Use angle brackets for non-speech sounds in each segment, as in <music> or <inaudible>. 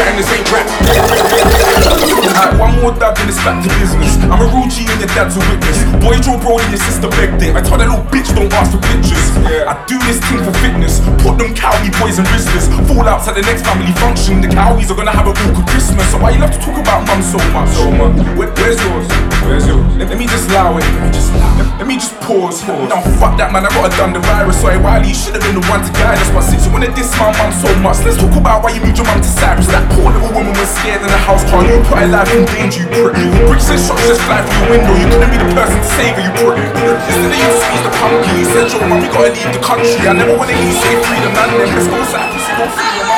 grand, this ain't rap. More dab and it's back to business. I'm a real G and your dad's a witness. Boy, you Joe Brody, your sister begged it. I told that little bitch don't ask for pictures. I do this thing for fitness. Put them cowie boys and wristlers. Fallouts at the next family function. The cowies are gonna have a awkward Christmas. So why you love to talk about mum so much? So much. Where, where's yours? Where's yours? Let, let me just allow it. Let me just it. Let me just pause. Now fuck that man, I got a done the virus. Sorry, Wiley, you should have been the one to guide us. But since you wanna diss my mum so much, let's talk about why you moved your mum to Cyprus. That poor little woman was scared in the house car. You put her life in danger, you prick. Bricks and shots just fly through your window. You couldn't be the person to save her, you prick. Yesterday you squeezed the pumpkin. You said, yo, mum, we gotta leave the country. I never wanna you say freedom, man. Then let's go Cyprus, go free your mum.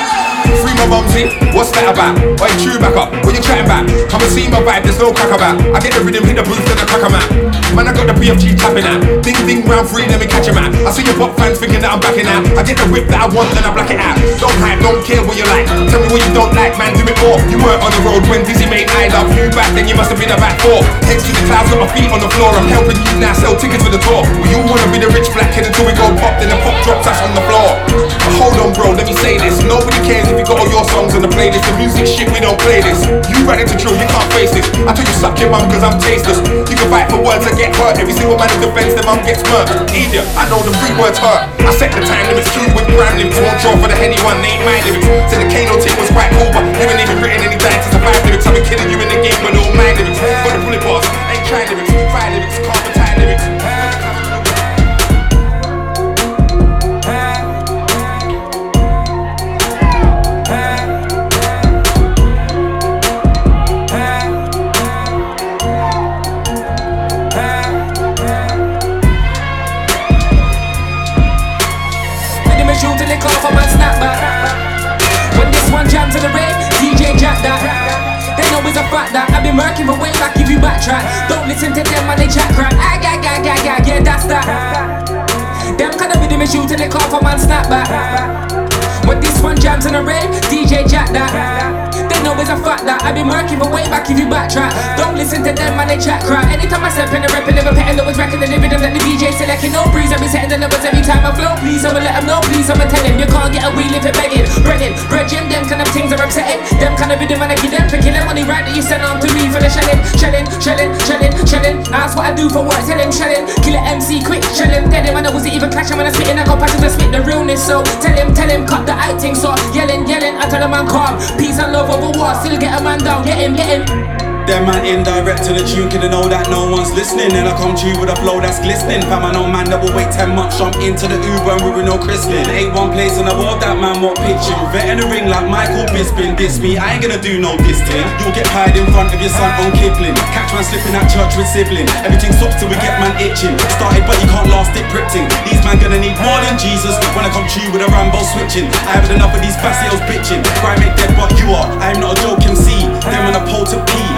Free my mumsy, what's that about? You chew back up? What you chatting about? Come and see my vibe, there's no crack about. I get the rhythm, hit the booth, then I crack 'em out. Man, I got the BFG tapping out. Ding ding round three, let me catch 'em out. I see your pop fans thinking that I'm backing out. I get the whip that I want, then I black it out. Don't hype, don't care what you like. Tell me what you don't like, man, do it more. You weren't on the road when Dizzee made I love you back, then you must have been a back four. Heads to the clouds, got my feet on the floor. I'm helping you now, sell tickets for the tour. Well, you wanna be the rich black kid until we go pop, then the pop drops us on the floor. But hold on, bro, let me say this. Nobody cares if you got all your songs on the playlist. The music shit, we don't play this. You ran into drill, you can't face this. I told you suck your mum cause I'm tasteless. You can fight for words and get hurt. Every single man in defense, their mum gets murdered. Idiot, I know the three words hurt. I set the time limits, two with gram limits. Won't draw for the henny one, ain't my limits. Said the Kano team was quite but you ain't even written any lines to survive lyrics. I've been killing you in the game with all my lyrics. Got the bullet bars, ain't trying lyrics. Back if you backtrack. Don't listen to them when they chat crap. Anytime I step in the and never petting, always racking the rhythm that the DJ selecting. No breeze, I be setting the numbers every time I flow. Please, I'ma let them know, please, I'ma tell him. You can't get away if it begging. Brennan, Bridging, them kind of things are upsetting. Them kind of rhythm and I give them for killing money right that you send on to me for the shelling. Shelling, shelling, shelling, shelling. That's what I do for work, tell him shelling. Kill it MC quick, shelling. Dead him, I know was it even clashing when I spit in, I got passion to spit the realness. So tell him, tell him, cut the acting. So yelling, yelling, I tell him I'm calm. Peace and love over war, still get a man down. Get him, get him. Them man indirect to the tune, can know that no one's listening. And I come to you with a flow that's glistening. Fam, I know man that will wait 10 months, jump into the Uber and we no christening. Ain't one place in the world that man won't picture. Vet in the ring like Michael Bisping. Diss me, I ain't gonna do no disting. You'll get pied in front of your son on Kipling. Catch man slipping at church with sibling. Everything stops till we get man itching. Started, but you can't last it pricking. These man gonna need more than Jesus when I come to you with a Rambo switching. I haven't enough of these facets bitching. Crime ain't dead, but you are. I'm not a joke MC. Them on a pole to pee.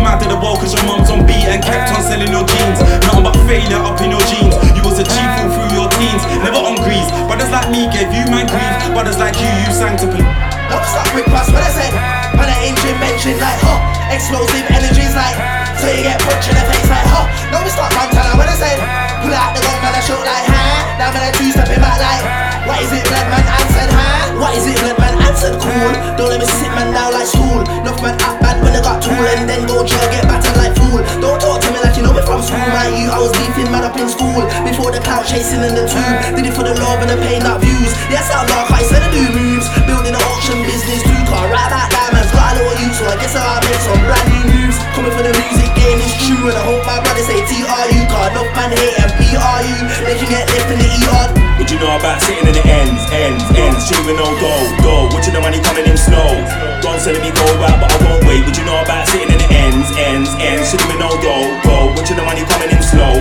Mad at the wall cause your mum's on beat and kept on selling your jeans. Nothing but failure up in your jeans. You was a chief all through your teens, never on grease. Brothers like me gave you man grief. Brothers like you, you sang to please. Don't stop quick pass what I said. When I ain't mentioned like, huh, explosive energies like, so you get punched in the face like, huh. No, we start Montana when I said, pull out the gun man, I shoot like, huh. Now when I two stepping back like, what is it, blood man answered, huh? What is it, blood man cool. Don't let me sit man down like stool. Enough man act bad when I got tool and then go jail, get battered like fool. Don't talk to me like you know me from school, like you. I was beefing mad up in school before the clout chasing in the tube. Did it for the love and the pain, not views. Yes, I'm like I said I do moves. Building an auction business too, car right back diamonds, got a little use, so I guess I'll make some brand new moves. Coming for the music game is true, and I hope my brothers say TRU, car enough man hate and PRU. They can get left in the ER. What you know about sitting in the ends, ends, ends, chewing no go, go. What you know when he coming in slow? Don't send me go out, but I won't wait. What you know about sitting in the ends, ends, ends, chewing no go, go. What you know when he coming in slow?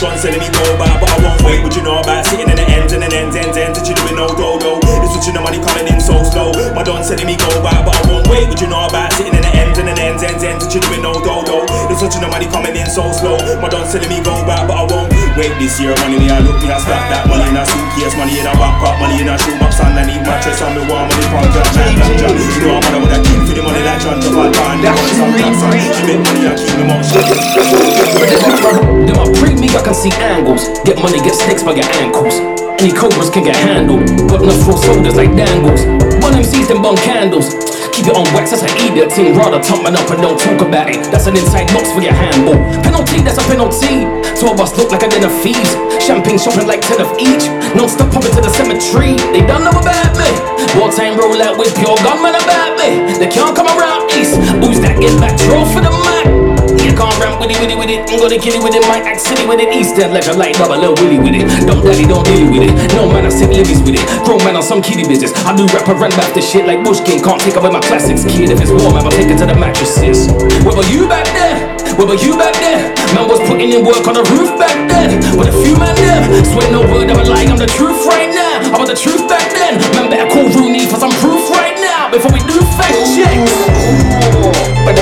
Don't send me go out, but I won't wait. What you know about sitting in the ends and the ends, ends, ends, you doing no do, do. This what you know when he coming in so slow. My don't send me go out, but I won't wait. You know about sitting in the ends and the ends, ends, ends, what you doing no do, do. You know when he coming in so slow. My don't send me go out, but I won't wait. This year money me I look me I stack that money in a suitcase, money in a backpack, money in a shoebox underneath mattress on the wall, money from John John John John. You know I'm with a king for the money like John Travolta and the money from Jackson. She make money and keep them up. Them up pre me, I can see angles. Get money, get snakes by your ankles. Any cobras can get handled. Got enough raw soldiers like dangles. One MCs them bun candles. Keep it on wax, that's an idiot thing. Rather man up and don't talk about it. That's an inside box for your handball. Penalty, that's a penalty. Two of us look like a den of thieves. Champagne shopping like 10 of each. Non stop popping to the cemetery. They don't know about me. Wartime roll out with pure gunmen about me. They can't come around east. Who's that? Get back, throw for the mic. Can't ramp with it, with it, with it. I'm gonna kill it with it. Might act silly with it. East End legend like double L Willy with it. Don't daddy, don't deal with it. No man, I sit libbies with it. Grown man on some kiddie business. I do rap run back the shit like Bush King. Can't take away my classics, kid. If it's warm, I'ma take it to the mattresses. Where were you back there? Where were you back there? Man was putting in work on the roof back then. With a few man there. Swear no word a lie, I'm the truth right now. I was the truth back then. Man better call Rooney for some proof right now. Before we do fact checks.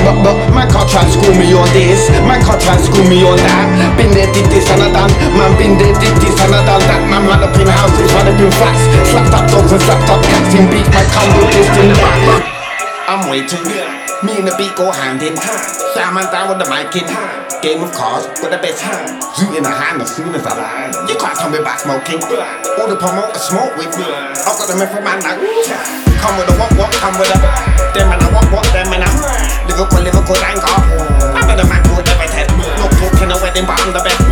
But but, man can't try and school me on this. Man can't try and school me on that. Been there, did this and I done. Man been there, did this and I done that. Man ran up in houses, ran up in flats. Slapped up dogs and slapped up cats in beats My come with this and that I'm waiting. Me and the beat go hand in hand. Sam and down with the mic in hand Game of cards with the best hand Zoot in the hand as soon as I land You can't tell me back smoking. All the promoters smoke with I've got the method man like Come with the what what, come with the Them and I what what, them and I Liverpool, Liverpool, anger I'm in the man who never head No talking a wedding but I'm the best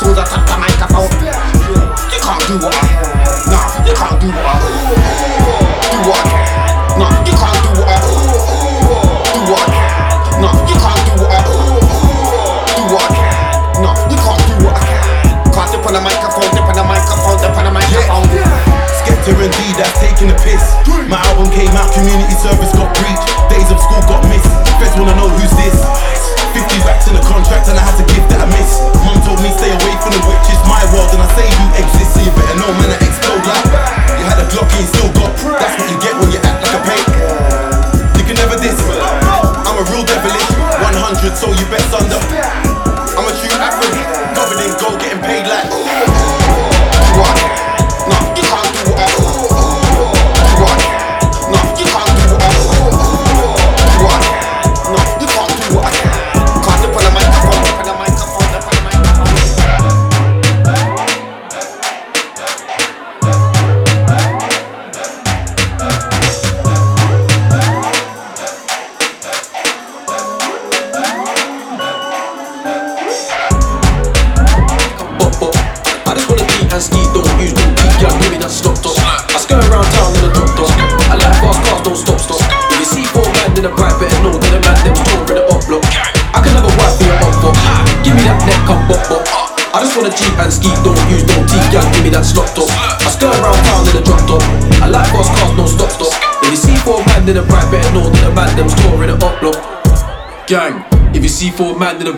Soon as I touch the microphone. You can't do what I Nah, you can't do what I that's taking the piss. My album came out, community service got breached. Days of school got missed. Feds wanna know who's this. 50 racks in the contract and I had to give that a miss. Mum told me stay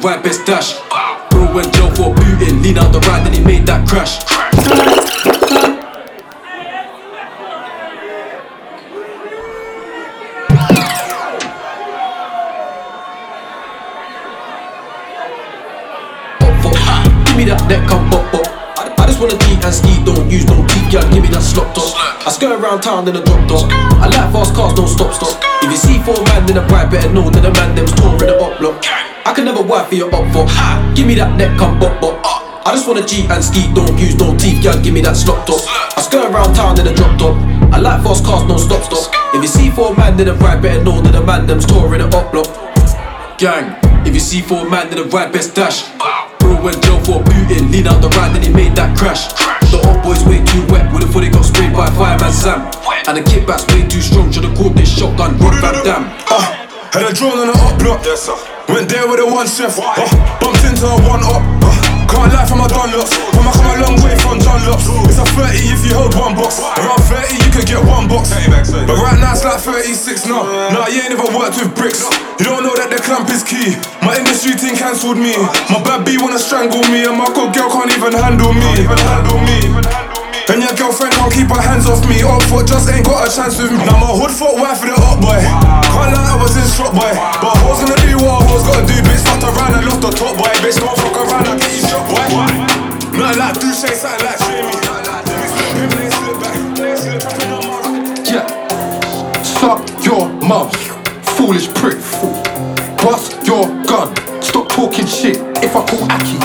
in right, best dash. Bro went jail for booting, lean out the ride, then he made that crash. Give me that neck. I, just wanna and ski, don't use no give me that slop top. I around town in a drop top. I like fast cars, don't stop, stop. If you see four man in a bright, better know for your up for. Give me that neck, come pop, pop. I just wanna cheat and ski, don't use no teeth, yeah, give me that slop top. I skirt around town in a drop top. I like fast cars, don't stop, stop. If you see four man in a bright, better know that the man them store in the up block. Gang, if you see four man in the right, best dash. Bro went jail for booting, lean out the right, then he made that crash. The old boys way too wet, with a foot they got sprayed by fireman Sam. And the kickback's way too strong, should've caught this shotgun, rock back damn. Uh, had a drone on the up block. Yes, sir. Went there with a one chef. Uh, bumped into a one up. Uh, can't lie from my Dunlops. When I come a long way from Dunlops. It's a 30 if you hold one box. Around 30 you could get one box. But right now it's like 36 now. Nah, you ain't never worked with bricks. You don't know that the clamp is key. My industry team cancelled me. My bad B wanna strangle me. And my good girl can't even handle me. Even handle me. And your girlfriend can't keep her hands off me. Up foot just ain't got a chance with me. Now my hood foot wife for the up boy. Can't lie, I was in shop boy. But hoes gonna do what hoes gotta do. Bitch, fucked around and lost the top boy. Bitch, don't fuck around, I get you shot boy. Nothing like say something like Jamie. Yeah. Suck your mum, foolish prick. Bust your gun. Stop talking shit. If I call Aki,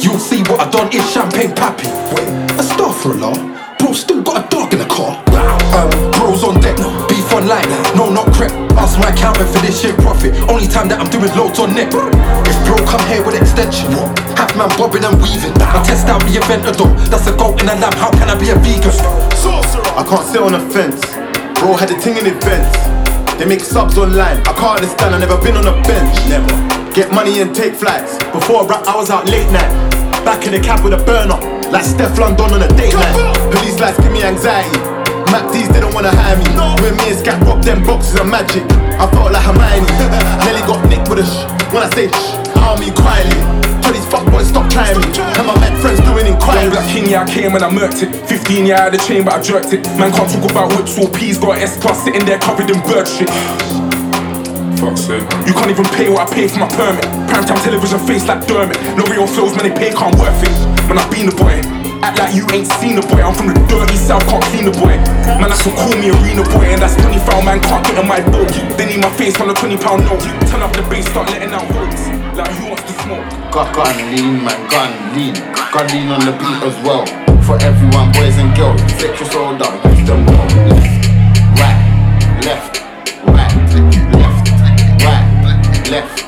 you'll see what I done in Champagne Papi. Wait, star for a law. Bro, still got a dog in the car. Um, bros on deck. Beef on online. No, not crap. Ask my accountant for this shit profit. Only time that I'm doing loads on net. If bro come here with extension, half man bobbing and weaving. I test out the though. That's a goat in a lab. How can I be a vegan? I can't sit on a fence. Bro had a thing in events. They make subs online. I can't understand. I never been on a bench. Never. Get money and take flights. Before rap, I was out late night. Back in the cab with a burner. Like Stefflon Don on a date night. Police lights give me anxiety. Mac D's didn't wanna hire me. No. When me and Scat robbed them boxes of magic, I felt like Hermione. <laughs> Nearly got nicked with a sh. When I say sh, army quietly. Tell these fuckboys stop trying me. And my mad friends doing Young inquiries. black king, yeah, I came and I murked it. 15, yeah, I had a chain, but I jerked it. Man can't talk about whips or peas, got S class sitting there covered in bird shit. Fuck's sake. You can't even pay what I pay for my permit. Primetime television face like Dermot. L'Oreal flows, man, they pay can't worth it. Man, I been the boy. Act like you ain't seen the boy. I'm from the dirty south, can't clean the boy. Man, that's what call me arena boy, and that's 20 foul man can't get on my boat. They need my face on a 20 pound note. Turn up the bass, start letting out words. Like who wants to smoke? Got gun lean, man, gun lean. Gun lean on the beat as well. For everyone, boys and girls, flex your soul down, use them well. Left, right, left, right, left, right, left.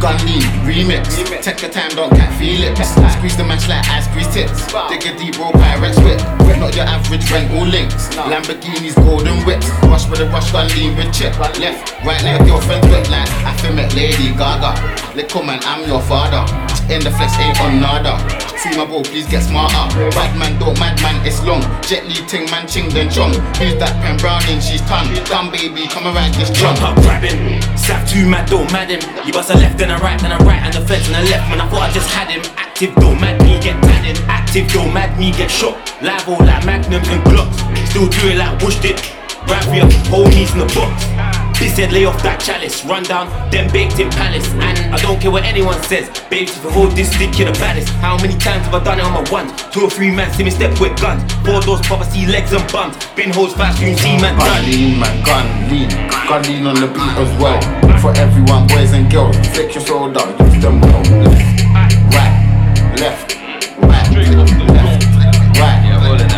Gun lean, remix. Take your time, don't cat feel it. Squeeze the match like I squeeze tits. Dig a deep roll pirates whip. Not your average rental links. Lamborghinis, golden whips. Rush with a rush gun lean with chip. Left, right like your friend's whip like I feel met Lady Gaga. Little man, I'm your father. In the flex ain't on nada. See my bro, please get smarter. Bad man, don't mad man, it's long. Jet Li ting man, ching then chong. Who's that pen browning? She's tongue. Come baby, come around this Jump jump. up, grab him. Sap too mad, don't mad him. You bust a left and a right and a right and a fence and a left. Man, I thought I just had him. Active, don't mad me, get mad him. Active, don't mad me, get shot. Live all like magnums and glocks. Still do it like Bush did. Right for your homies in the box. This said lay off that chalice, run down, then baked in palace. And I don't care what anyone says, babes, if you hold this stick, you're the baddest. How many times have I done it on my ones? Two or three man, see me step with guns. Four doors, see legs and bums. Bin holes fast, you see man done. lean, man, gun lean. Gun lean on the beat as well. For everyone, boys and girls, flick your soul use them well. Right, left, right, left, right,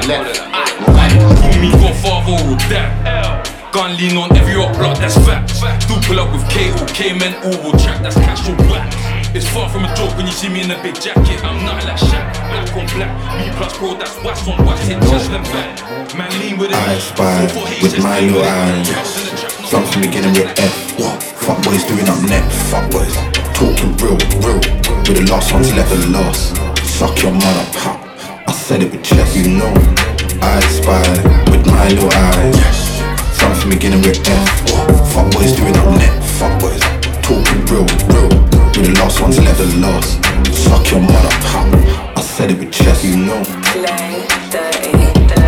left, right. Me got father or dad. Gun lean on every up block, that's fact. Still pull up with K or K-Men, all will track, that's cash or black. It's far from a joke when you see me in a big jacket. I'm not like Shaq, black on black. Me plus pro, that's wax on wax, hit just them back. Man lean with it. I spy with my little eyes. Something beginning with F. What? Fuck boys doing up next. Fuck boys talking real, real. With the last ones left the last. Suck your mother, pop. I said it with chest, you know. I spy with my little eyes. Something beginning with F. What? Fuck boys doing up next. Fuck boys talking real, real. With the last ones left the last. Suck your mother, pop. I said it with chest, you know.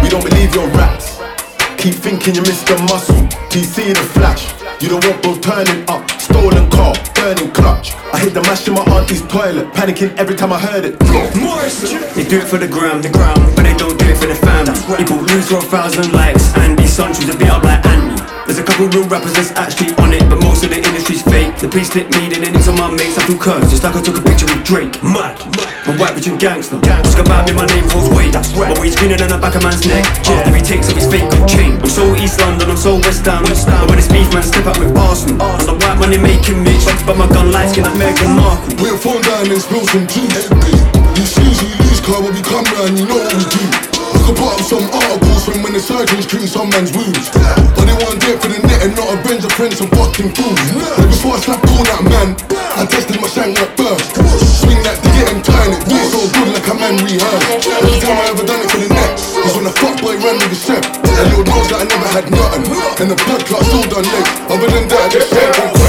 We don't believe your raps. Keep thinking you missed the muscle. TC the flash. You don't want both turning up. Stolen car, burning clutch. I hit the mash in my auntie's toilet. Panicking every time I heard it. They do it for the gram, the gram, but they don't do it for the fam. People lose for a thousand likes, and these sons choose to beat up like Andy. There's a couple real rappers that's actually on it, but most of the industry's fake. The police slip me, then it's on my mates. I feel cursed, just like I took a picture with Drake. Mad, I'm white bitch and gangster. Ask about me, my name holds weight. That's right. My weed's greener than the back of man's neck. After he takes off his fake gold chain. I'm so East London, I'm so West Ham. But when it's beef, man, step up with Arsenal. White money making me, but my gun light like Meghan Markle. We'll fall down and spill some. You see you lose, club when we come round, you know what we do. Look up up some articles from when the surgeons treat some man's wounds. But they want to do for the net and not avenge a friend, some fucking fools. But before I slap on that man, I tested my shank at first. Swing that digit and turn it, do so good like a man rehearsed. Every time I ever done it for the net, was when the fuck boy ran with the chef. And Lord knows that I never had nothing. And the blood clot still done leg. Other than that, I just said,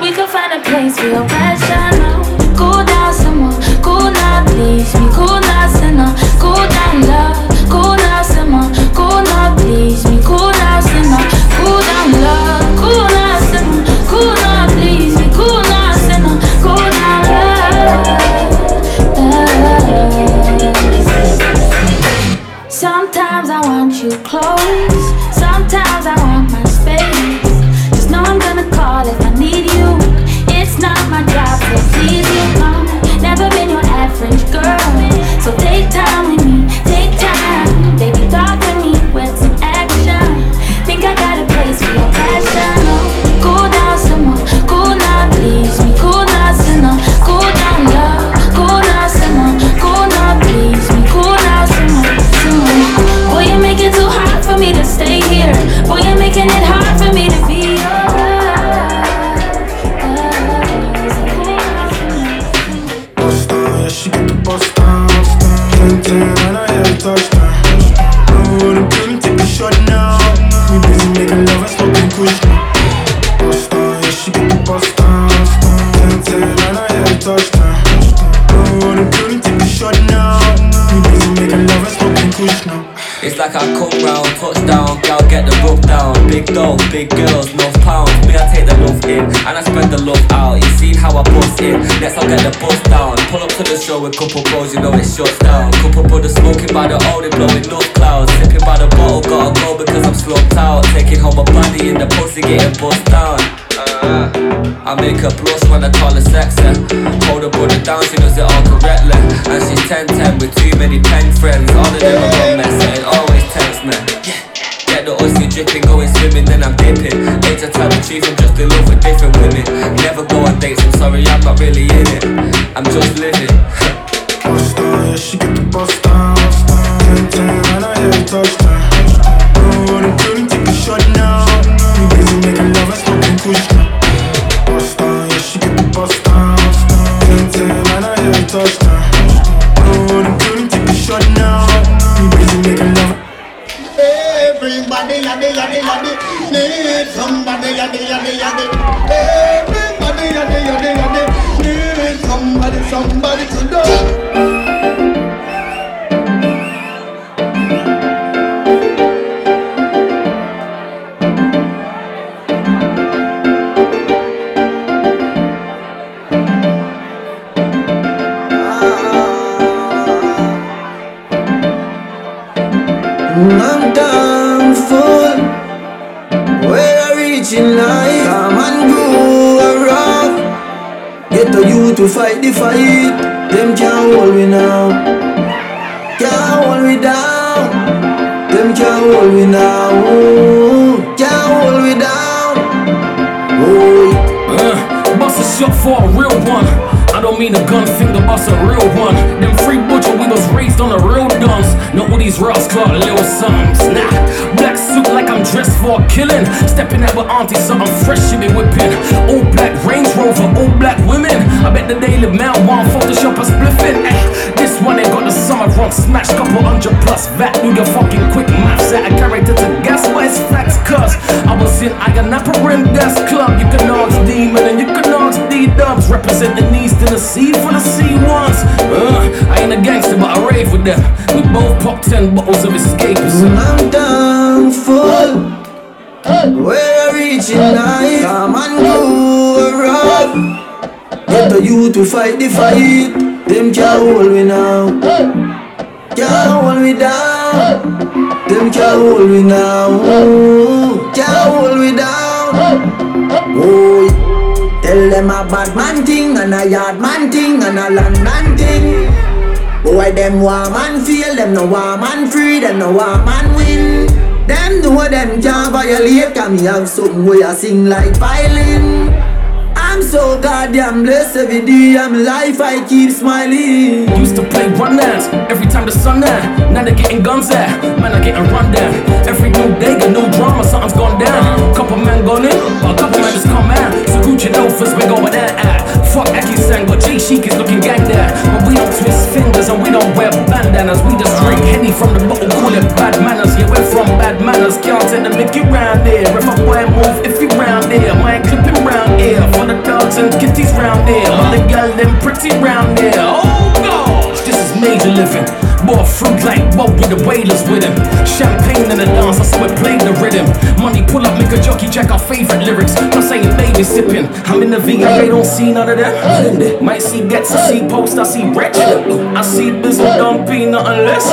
We could find a place real right. Big girls, love pounds, Me, I take the love in and I spread the love out. You seen how I bust in? Next I'll get the bus down. Pull up to the show with couple bros, you know it shuts down. Couple brothers smoking by the old, they blowing north clouds. Sipping by the bottle, gotta go because I'm slumped out. Taking home a body in the pussy, getting bust down. Uh, I make her blush when I call her sexy. Hold her brother down, she does it all correctly. And she's 10 10 with too many pen friends. All of them are messing, always text me. Yeah shifting, going swimming, then I'm dipping. Later tell the truth, I'm just in love with different women. Never go on dates, I'm sorry, I'm not really in it. I'm just living. Not all these Ross Clark little sons. Nah, black suit like I'm dressed for killing. Stepping out with auntie, something fresh she be whipping. All black Range Rover, all black women. I bet the Daily Mail want Photoshop a spliffing. Eh, this one ain't got the summer run smash, couple hundred plus VAT. Do your fucking quick maths out character to gas, but it's facts, cuz I was in Ayia Napa Rim Gas Club. You can ask both pop 10 bottles of escapism. I'm thankful. Where I reach in life, come and grow rough. Get the youth to fight the fight. Them can't hold me now. Can't hold me down. Them can't hold me now. Ooh, Can't hold me down. Oh, tell them a bad man thing and a yard man thing and a land man thing. Boy, them want man feel, them no want man free, them no want man win. Them know them can't violate, can me have something where I sing like violin. I'm so goddamn blessed every day, I'm life, I keep smiling. Used to play run dance every time the sun down. Now they're getting guns out, man, are getting run down. Every new day, got no drama, something's gone down. Couple men gone in, a couple men just come out. So Gucci loafers, we going out. out. Fuck Aki Sang, but J Chic is looking gang there. But we don't twist fingers and we don't wear bandanas. We just drink Henny from the bottle, call it bad manners. Yeah, we're from bad manners, can't take the Mickey round there. If a boy move, if you round there, might clip him round here. For the dogs and kitties round there, all the gal them pretty round there. Oh gosh, this is major living. More fruit like what with the wailers with him. Champagne in the dance, I saw it played the rhythm. Money pull up, make a jockey check our favorite lyrics. I'm saying baby sipping. I'm in the VA, don't see none of that. Might see gets, I see post, I see rich. I see Bizzle, don't be nothing less.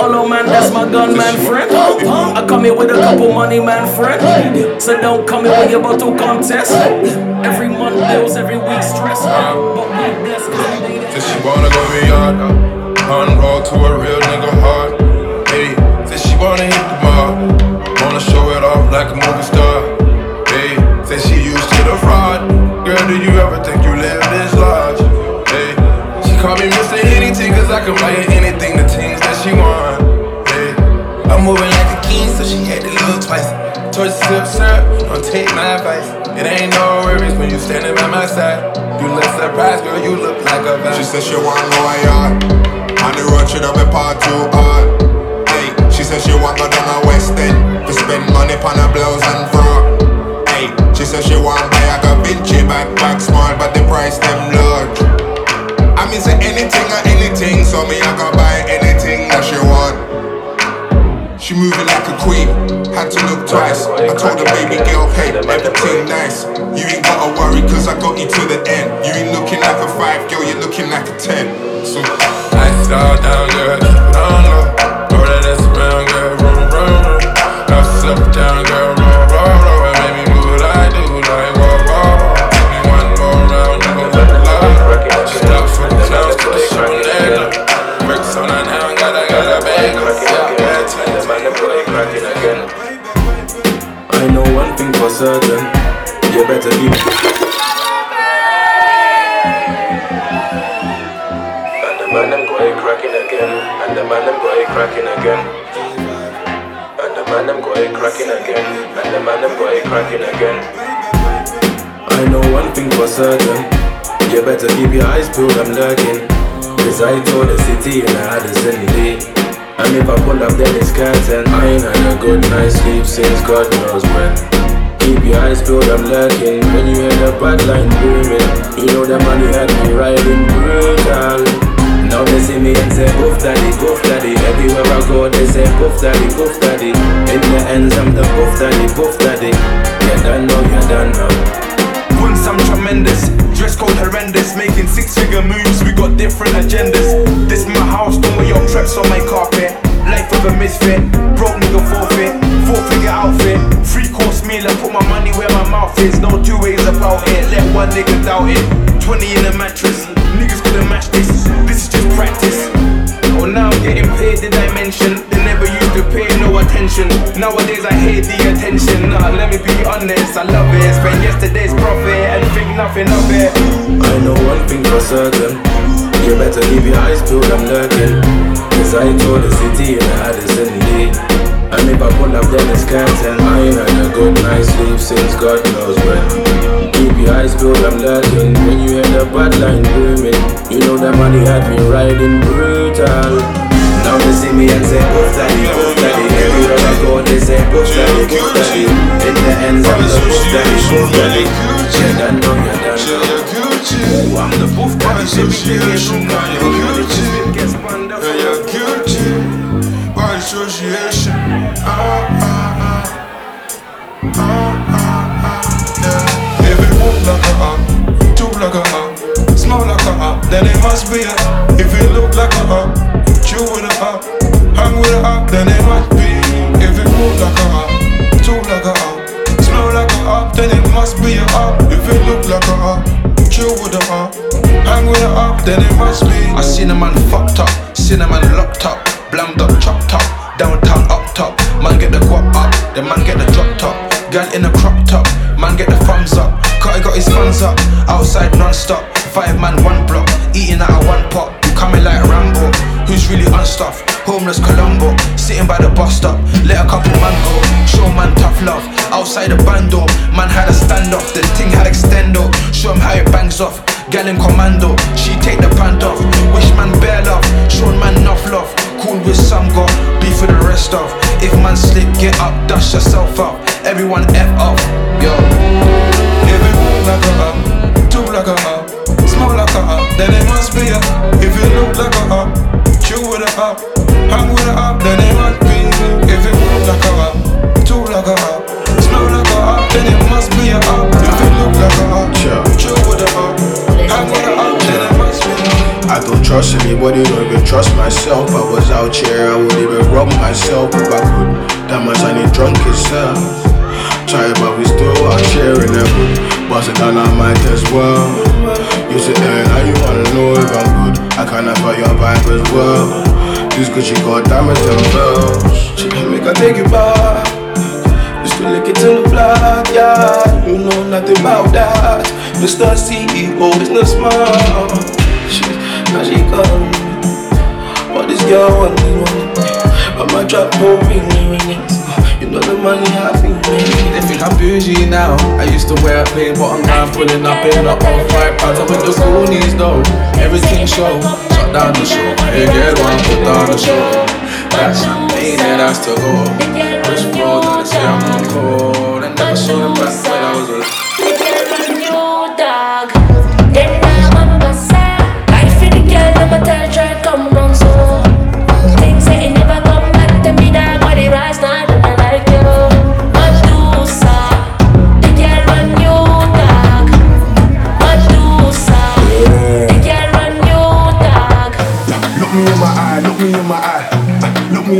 Hello man, that's my gunman friend. I come here with a couple money man friend. So don't come here with your bottle contest. Every month bills, every week stress. But we blessed 'cause she wanna go beyond On road to a real nigga heart. Hey, says she wanna hit the mall Wanna show it off like a movie star. Hey, says she used to the fraud. Girl, do you ever think you live this large? Hey, she call me Mr. Anything Cause I can buy her anything, the things that she want. Hey, I'm moving like a king So she had to look twice. Towards the sip syrup, don't take my advice. It ain't no worries when you standing by my side. You look surprised, girl, you look like a vibe She said she want yard On the road she don't be part too hard uh, Hey, she said she want go down a West End To spend money on her blouse and fro Hey, she said she want buy a Vinci backpack small But the price them large I mean say anything or anything So me I can buy anything that she want she moving like a queen, had to look twice. I told the baby girl, hey, everything nice. You ain't gotta worry, cause I got you to the end. You ain't looking like a five, girl, you're looking like a ten. So, All down, girl, Money had me riding brutal. Now they see me and say, Puff Daddy, Puff Daddy. Everywhere I go, they say, Puff Daddy, Puff Daddy. In the ends, I'm the Puff Daddy, Puff Daddy. You're done now, you're done now. Once I'm tremendous, dress code horrendous, making six figure moves, we got different agendas. This my house, don't wear your traps on my carpet. Life of a misfit, broke nigga forfeit, four figure outfit, three course meal. I put my money where my mouth is. No two ways about it. Let one nigga doubt it. Nowadays I hate the attention. Nah, let me be honest, I love it. Spent yesterday's profit and think nothing of it. I know one thing for certain. You better keep your eyes peeled, I'm lurking. Cause I told the city and I had in me. And if I pull up then it's curtain I ain't had a good night's sleep since God knows when Keep your eyes peeled, I'm lurking When you hear the bad line booming You know that money had me riding brutal Now they see me and say, Puff daddy, daddy Everywhere I go they say, Puff daddy, puff daddy In the ends I'm the done know, you done know I'm the so me take it from Yeah, you're by association. Ah, ah, ah. Ah, ah, ah. Yeah. If it walk like a up, talk like a up, smell like a up, then it must be a. If it look like a up, chew with a up, hang with a up, then it must be. If it move like a up, talk like a up, smell like a up, then it must be a up. If it look like a up, chill with a up, hang with a up, then it must be. I seen a man fucked up, seen a man locked up, blammed up, chopped up, downtown up top. Man get the guap up, the man get the drop top. Girl in a crop top, man get the thumbs up. Cutty got his funds up, outside non-stop. Five man, one block, eating out of one pot. Coming like a Rambo, who's really unstuffed? Homeless Colombo, sitting by the bus stop. Let a couple man go, show man tough love. Outside the bando, man had a standoff. The thing had extendo, show him how it bangs off. Gal in commando, she take the pant off. Wish man bare love, show man enough love. Cool with some got beef for the rest of. If man slip, get up, dust yourself up. Everyone F off, yo. If like a up, like a up, smell like a up, then it must be a. If it look like a up, chew with a up, hang with a up, then it must be. If it walk like a up, talk like a up, smell like a up, then it must be a up. If it look like a up, chew with a up, hang with a up, then it must be. I don't trust anybody, don't even trust myself. I was out here, I would even rob myself if I could. That much I need drunk itself. Try but we still out here in the hood. Bust it down, I might as well. You sit there and now you wanna know if I'm good. I can't have your vibe as well. This Gucci got diamonds and bells. She make her take you back. You still lick it in the block, yeah. You know nothing about that. Mr. CEO, businessman. She, now she gone. But this girl want me, want me. But my trap won't ring, ring it. You know the money I happy, They think I'm bougie now. I used to wear a plain bottom gown, pulling up in the off white pants. I'm with the Goonies though. Everything show. Shut down the show. Get one, put down the show. That's champagne that has to go. Rich flow, now they say I'm on cold. I never saw them back when I was a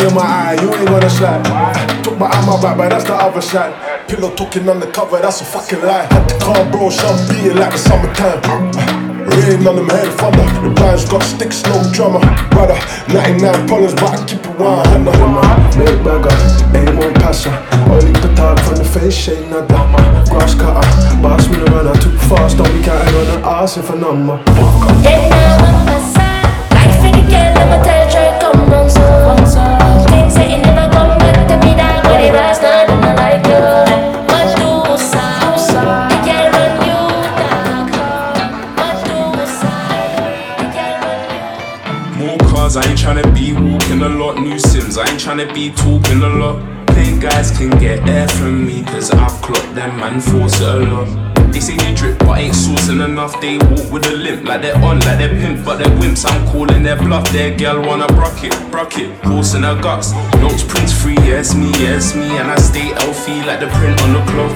in my eye, you ain't gonna slide. Uh, Took my arm back, but that's the other side. Pillow talking undercover, that's a fucking lie. Had the car, bro, champagne like the summertime. Rain on them head thunder. The rhymes got sticks, no drummer. Brother, 99 problems, but I keep it 100. Make burger, ain't one passer. Only petard from the face, shade nada. Grass cutter, boss me the runner too fast. Don't be counting on the ass if a number. Tryna be talking a lot. Plain guys can get air from me, cause I've clocked them man force it a lot. They say they drip, but ain't sourcing enough. They walk with a limp, like they're on, like they're pimp, but they're wimps. I'm calling their bluff. Their girl wanna brock it, brock it, horse in her guts. Notes prints free, yes me, yes me, and I stay healthy like the print on the cloth.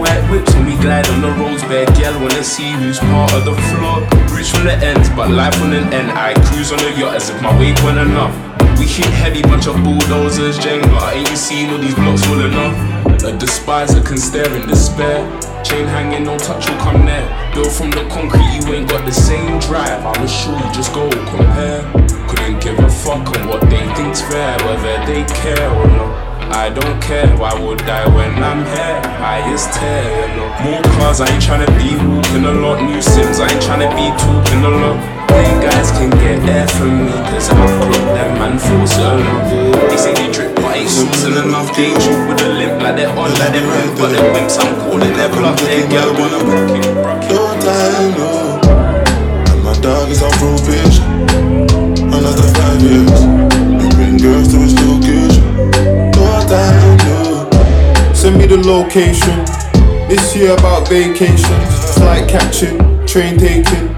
White whips when we glide on the roads, bare girl wanna see who's part of the floor. Rich from the ends, but life on an end. I cruise on the yacht as if my weight went enough. We hit heavy, bunch of bulldozers, Jenga. Ain't you seen all these blocks full enough? A despiser can stare in despair. Chain hanging, no touch will come there. Built from the concrete, you ain't got the same drive. I'ma show you, just go compare. Couldn't give a fuck on what they think's fair, whether they care or not. I don't care, why would I when I'm here? Highest tier, you know. More cars, I ain't tryna be walking a lot. New sims, I ain't tryna be talking a lot. Plain guys can get air from me, cause I've got them man force it along. They say they drip, but ain't sourcing enough. They drip with a limp like they're on, like they're red, but they're wimps. I'm calling their bluff, they girl wanna rock it, rock it. No time, no. And my dog is on probation. Another five years. We bring girls to his location. No time, no. Send me the location. This year about vacations. Flight catching, train taking.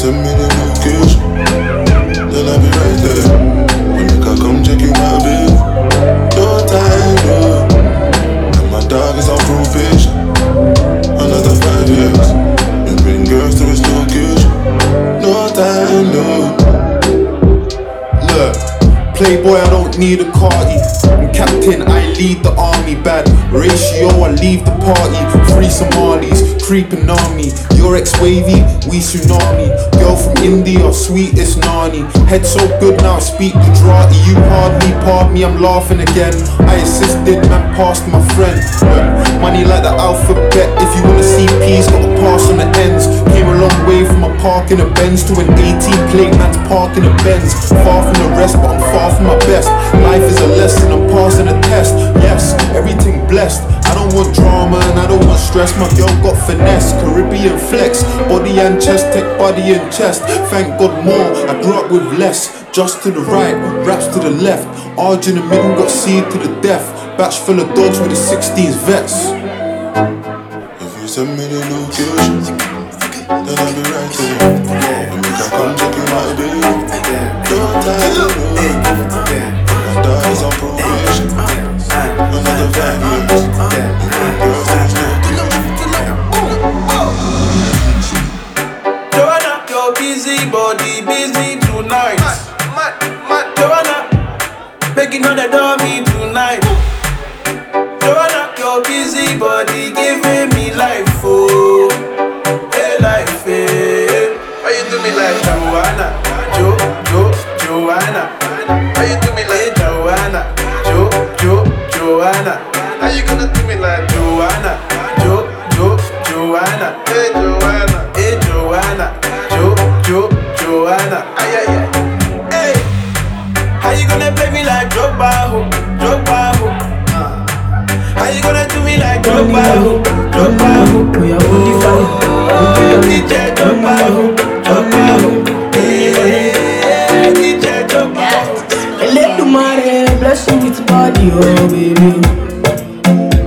Send me the location. Then I'll be right there. When nigga come check you my babe. No time, no. And my dog is on probation. Another five years. We bring girls to his location. No time, no. Look, Playboy, I don't need a carty. I'm captain, I lead the army. Bad ratio, I leave the party. Free Somalis, creeping on me. Your ex wavy, we tsunami. Girl from India, sweetest nani. Head so good now, I speak Gujarati. You hardly part me, I'm laughing again. I assisted, man, passed my friend. Look, money like the alphabet. If you wanna see peace, gotta pass on the ends. Came a long way from a park in a Benz to an 18 plate man's park in a Benz. Far from the rest, but I'm far from my best. Life is a lesson, I'm passing a test. Yes, everything blessed. I don't want drama and I don't want stress. My girl got finesse, Caribbean flex, body and chest, tech body and chest. Thank God more, I grew up with less. Just to the right, raps to the left. Arge in the middle, got seed to the death. Batch full of dogs with the 16s vets. If you send me the location, then I'll be right there. When nigga come check you my babe. No time, no. My dog is on probation. Another five years. We body, oh baby.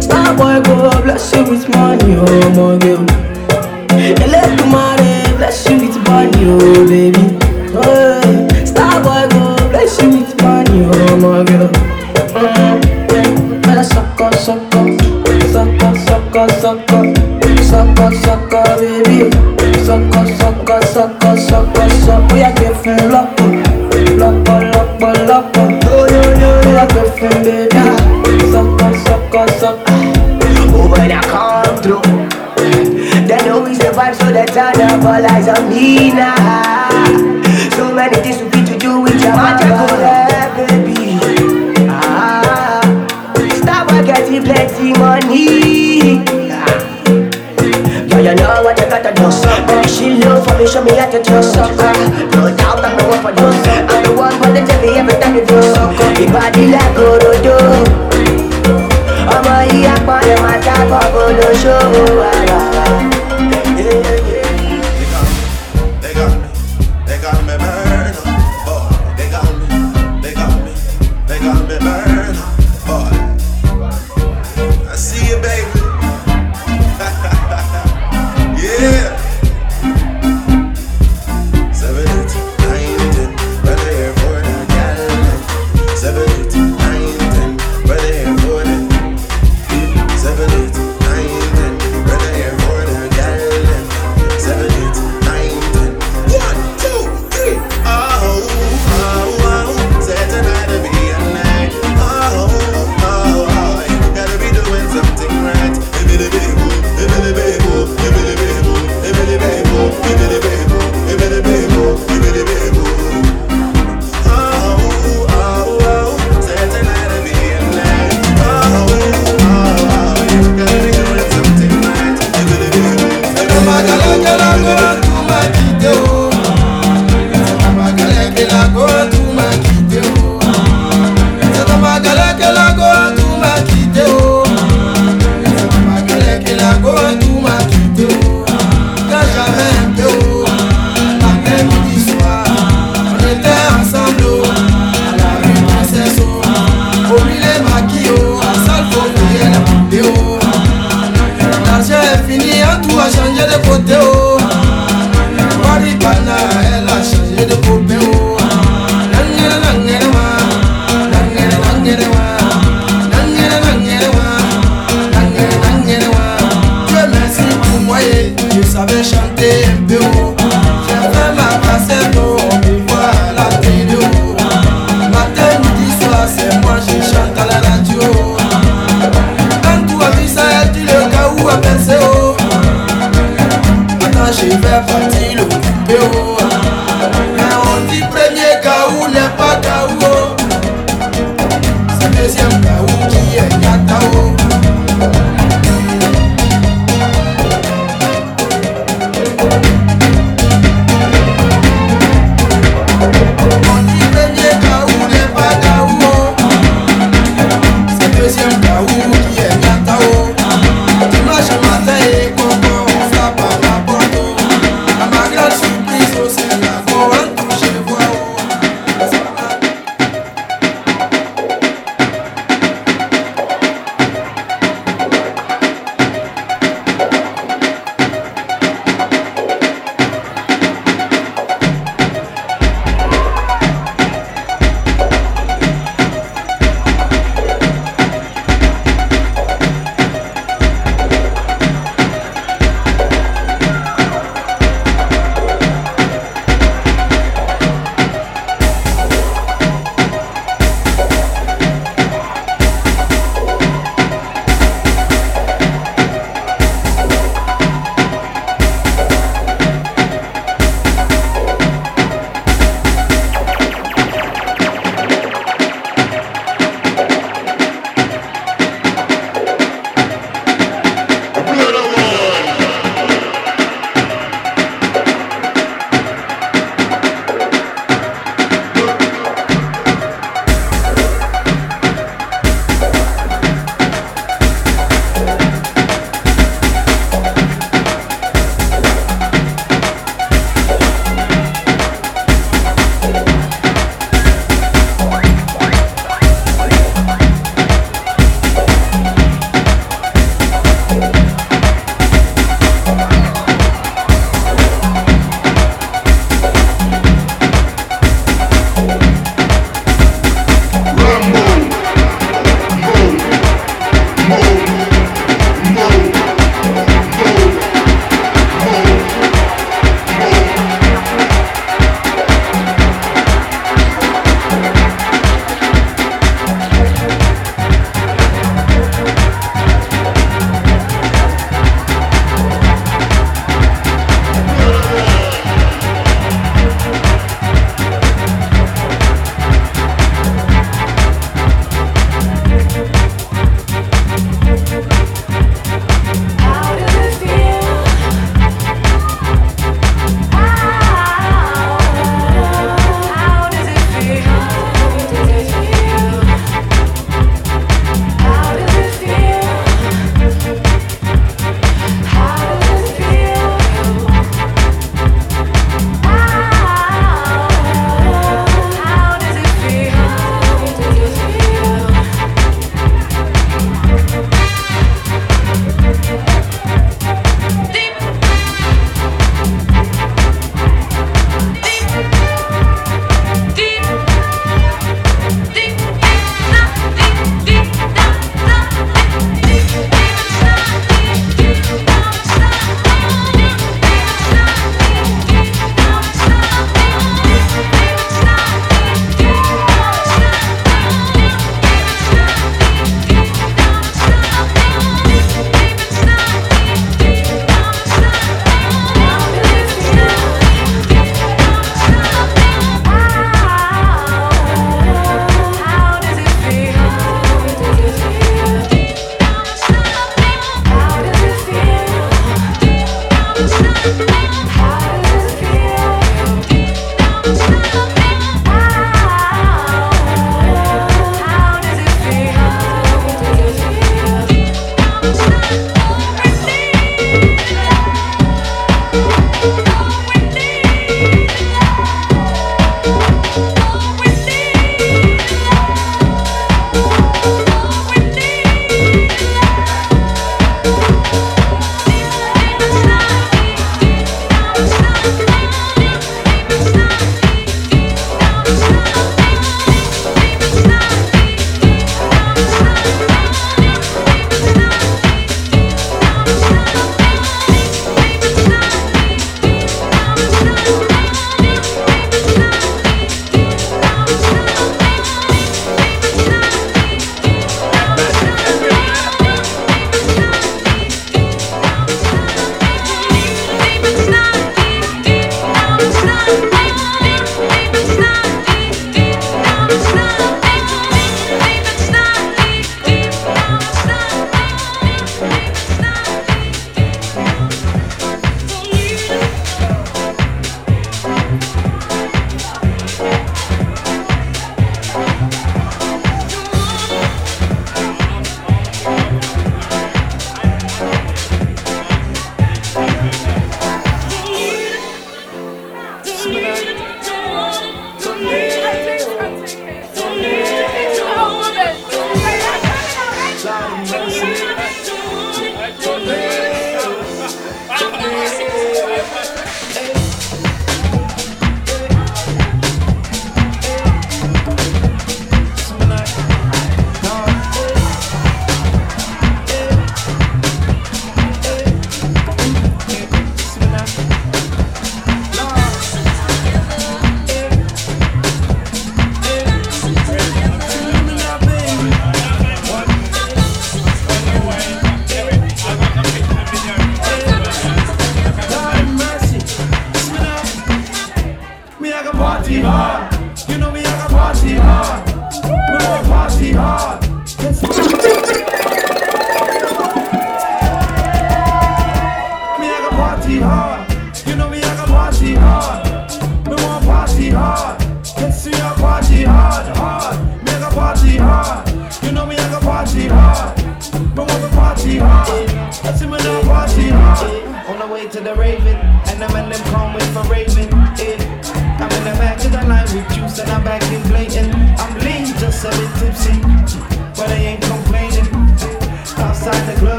Starboy go bless you with money, oh my girl. Up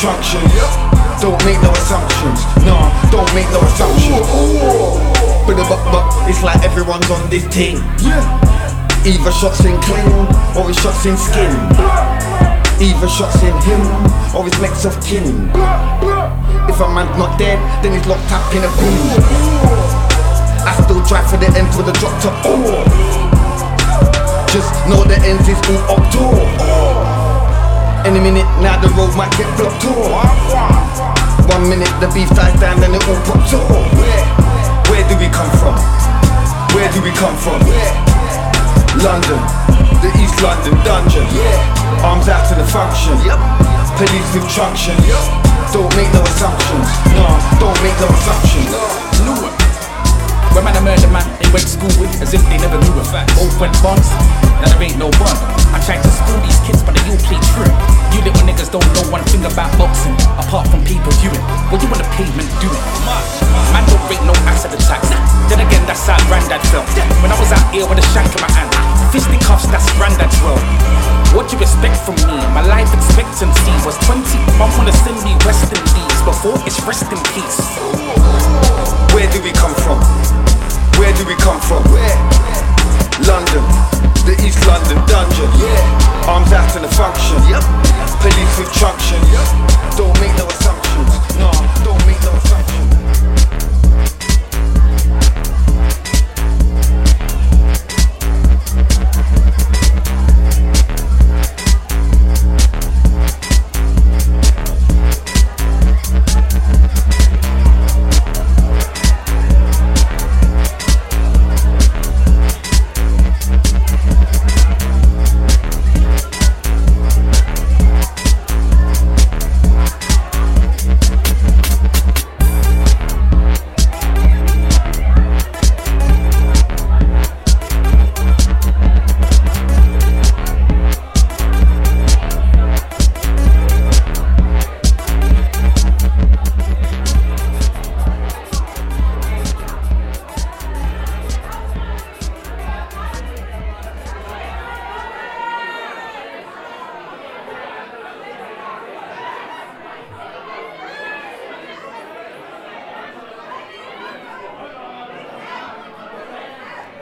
Police with junction. Yep. Don't make no assumptions. No, don't make no assumptions. But the but but it's like everyone's on this team. Yeah. Either shots in clean or it's shots in skin. Either shots in him or it's next of kin. If a man's not dead, then he's locked up in a bin. I still drive for the end for the drop top. Oh. Just know the end is all up to. Any minute now the road might get blocked off. One minute the beef dies down then it all pops off. Where, where do we come from? Where do we come from? London, the East London dungeon. Arms out to the function. Police with. Yep. Don't make no assumptions. No, don't make no assumptions. When man a murder man, they went to school with as if they never knew a fact. Both went bonds, now there ain't no bond. I tried to school these kids, but they all play true. You little niggas don't know one thing about boxing, apart from people viewing. What you on the pavement doing? Man don't break no acid attacks. Then again, that's how granddad felt. When I was out here with a shank in my hand, fisticuffs, that's granddad's role. What you expect from me? My life expectancy was 20. Mum wanna send me West Indies before it's rest in peace. Where do we come from? Where do we come from? Where? London, the East London dungeon. Yeah. Arms out in the function. Yep. Police with traction. Yep. Don't make no assumptions. No, don't make no assumptions.